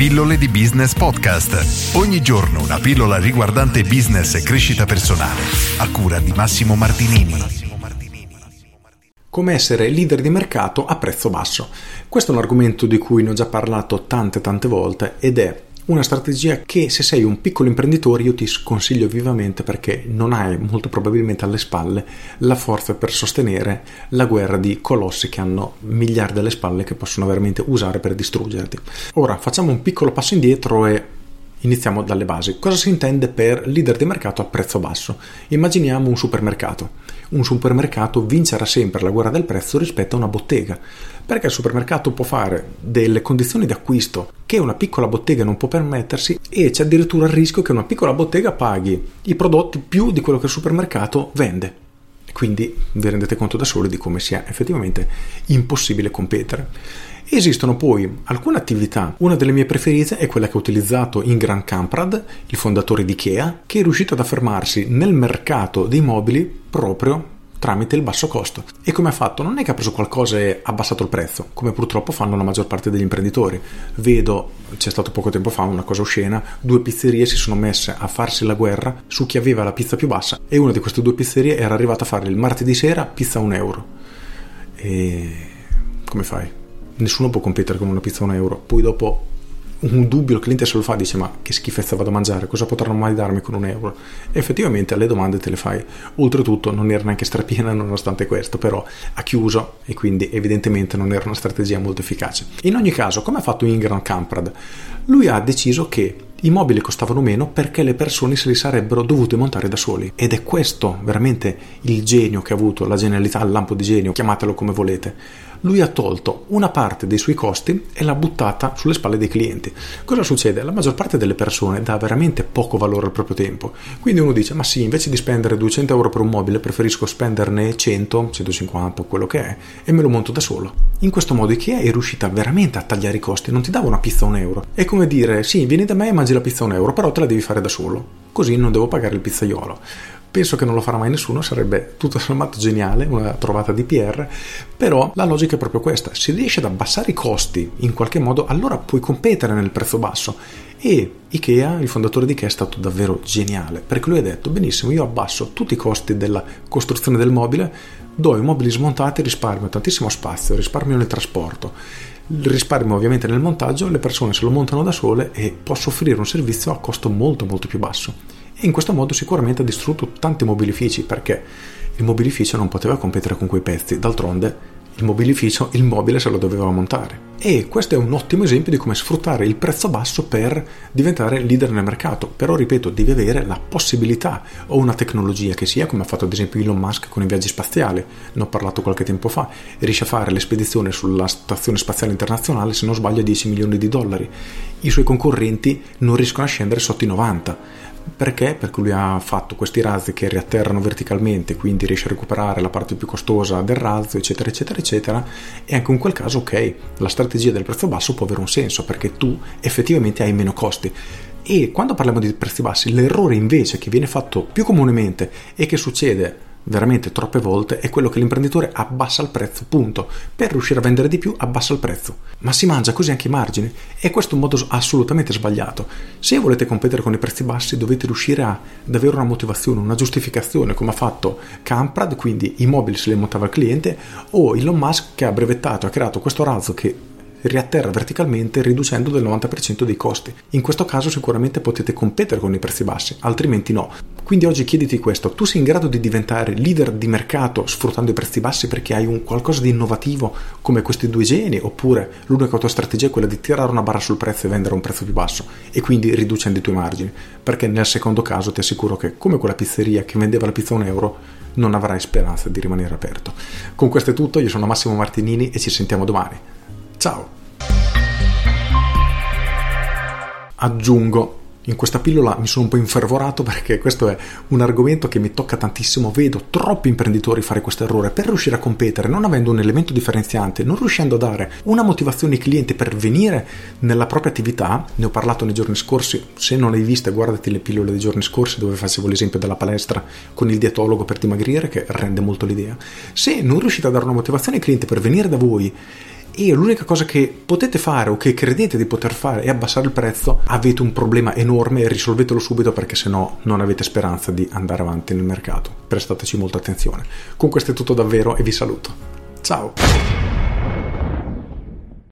Pillole di Business Podcast. Ogni giorno una pillola riguardante business e crescita personale. A cura di Massimo Martinini. Come essere leader di mercato a prezzo basso. Questo è un argomento di cui ne ho già parlato tante tante volte ed è una strategia che se sei un piccolo imprenditore io ti sconsiglio vivamente perché non hai molto probabilmente alle spalle la forza per sostenere la guerra di colossi che hanno miliardi alle spalle che possono veramente usare per distruggerti. Ora facciamo un piccolo passo indietro e Iniziamo dalle basi. Cosa si intende per leader di mercato a prezzo basso? Immaginiamo un supermercato. Un supermercato vincerà sempre la guerra del prezzo rispetto a una bottega, perché il supermercato può fare delle condizioni di acquisto che una piccola bottega non può permettersi e c'è addirittura il rischio che una piccola bottega paghi i prodotti più di quello che il supermercato vende. Quindi vi rendete conto da soli di come sia effettivamente impossibile competere. Esistono poi alcune attività, una delle mie preferite è quella che ha utilizzato Ingram Kamprad, il fondatore di Ikea, che è riuscito ad affermarsi nel mercato dei mobili proprio tramite il basso costo. E come ha fatto? Non è che ha preso qualcosa e ha abbassato il prezzo, come purtroppo fanno la maggior parte degli imprenditori. Vedo, c'è stato poco tempo fa una cosa oscena, due pizzerie si sono messe a farsi la guerra su chi aveva la pizza più bassa e una di queste due pizzerie era arrivata a fare il martedì sera pizza a un euro. E come fai? nessuno può competere con una pizza a un euro. Poi dopo un dubbio il cliente se lo fa dice ma che schifezza vado a mangiare cosa potranno mai darmi con un euro? E effettivamente alle domande te le fai. Oltretutto non era neanche strapiena nonostante questo però ha chiuso e quindi evidentemente non era una strategia molto efficace. In ogni caso come ha fatto Ingram Camprad lui ha deciso che i mobili costavano meno perché le persone se li sarebbero dovute montare da soli. Ed è questo veramente il genio che ha avuto, la genialità, il lampo di genio, chiamatelo come volete lui ha tolto una parte dei suoi costi e l'ha buttata sulle spalle dei clienti. Cosa succede? La maggior parte delle persone dà veramente poco valore al proprio tempo. Quindi uno dice, ma sì, invece di spendere 200 euro per un mobile, preferisco spenderne 100, 150, quello che è, e me lo monto da solo. In questo modo Ikea è riuscita veramente a tagliare i costi, non ti dava una pizza a un euro. È come dire, sì, vieni da me e mangi la pizza a un euro, però te la devi fare da solo. Così non devo pagare il pizzaiolo. Penso che non lo farà mai nessuno, sarebbe tutto sommato geniale, una trovata di PR, però la logica è proprio questa, se riesci ad abbassare i costi in qualche modo, allora puoi competere nel prezzo basso. E Ikea, il fondatore di Ikea, è stato davvero geniale, perché lui ha detto, benissimo, io abbasso tutti i costi della costruzione del mobile, do i mobili smontati, risparmio tantissimo spazio, risparmio nel trasporto, risparmio ovviamente nel montaggio, le persone se lo montano da sole e posso offrire un servizio a costo molto molto più basso in questo modo sicuramente ha distrutto tanti mobilifici perché il mobilificio non poteva competere con quei pezzi, d'altronde il mobilificio, il mobile se lo doveva montare. E questo è un ottimo esempio di come sfruttare il prezzo basso per diventare leader nel mercato. Però, ripeto, devi avere la possibilità o una tecnologia che sia, come ha fatto ad esempio Elon Musk con i viaggi spaziali, ne ho parlato qualche tempo fa, riesce a fare l'espedizione sulla Stazione Spaziale Internazionale, se non sbaglio, a 10 milioni di dollari. I suoi concorrenti non riescono a scendere sotto i 90 perché? Perché lui ha fatto questi razzi che riatterrano verticalmente, quindi riesce a recuperare la parte più costosa del razzo, eccetera, eccetera, eccetera. E anche in quel caso, ok, la strategia del prezzo basso può avere un senso perché tu effettivamente hai meno costi. E quando parliamo di prezzi bassi, l'errore invece che viene fatto più comunemente e che succede veramente troppe volte è quello che l'imprenditore abbassa il prezzo, punto. Per riuscire a vendere di più abbassa il prezzo, ma si mangia così anche i margini e questo è un modo assolutamente sbagliato. Se volete competere con i prezzi bassi dovete riuscire ad avere una motivazione, una giustificazione come ha fatto Camprad, quindi i mobili se li montava il cliente, o Elon Musk che ha brevettato, ha creato questo razzo che riatterra verticalmente riducendo del 90% dei costi. In questo caso sicuramente potete competere con i prezzi bassi, altrimenti no. Quindi oggi chiediti questo, tu sei in grado di diventare leader di mercato sfruttando i prezzi bassi perché hai un qualcosa di innovativo come questi due geni oppure l'unica tua strategia è quella di tirare una barra sul prezzo e vendere a un prezzo più basso e quindi riducendo i tuoi margini? Perché nel secondo caso ti assicuro che come quella pizzeria che vendeva la pizza a un euro non avrai speranza di rimanere aperto. Con questo è tutto, io sono Massimo Martinini e ci sentiamo domani. Ciao! Aggiungo, in questa pillola mi sono un po' infervorato perché questo è un argomento che mi tocca tantissimo. Vedo troppi imprenditori fare questo errore per riuscire a competere, non avendo un elemento differenziante, non riuscendo a dare una motivazione ai clienti per venire nella propria attività. Ne ho parlato nei giorni scorsi, se non hai viste guardati le pillole dei giorni scorsi dove facevo l'esempio della palestra con il dietologo per dimagrire che rende molto l'idea. Se non riuscite a dare una motivazione ai clienti per venire da voi e l'unica cosa che potete fare o che credete di poter fare è abbassare il prezzo, avete un problema enorme e risolvetelo subito perché sennò non avete speranza di andare avanti nel mercato. Prestateci molta attenzione. Con questo è tutto davvero e vi saluto. Ciao!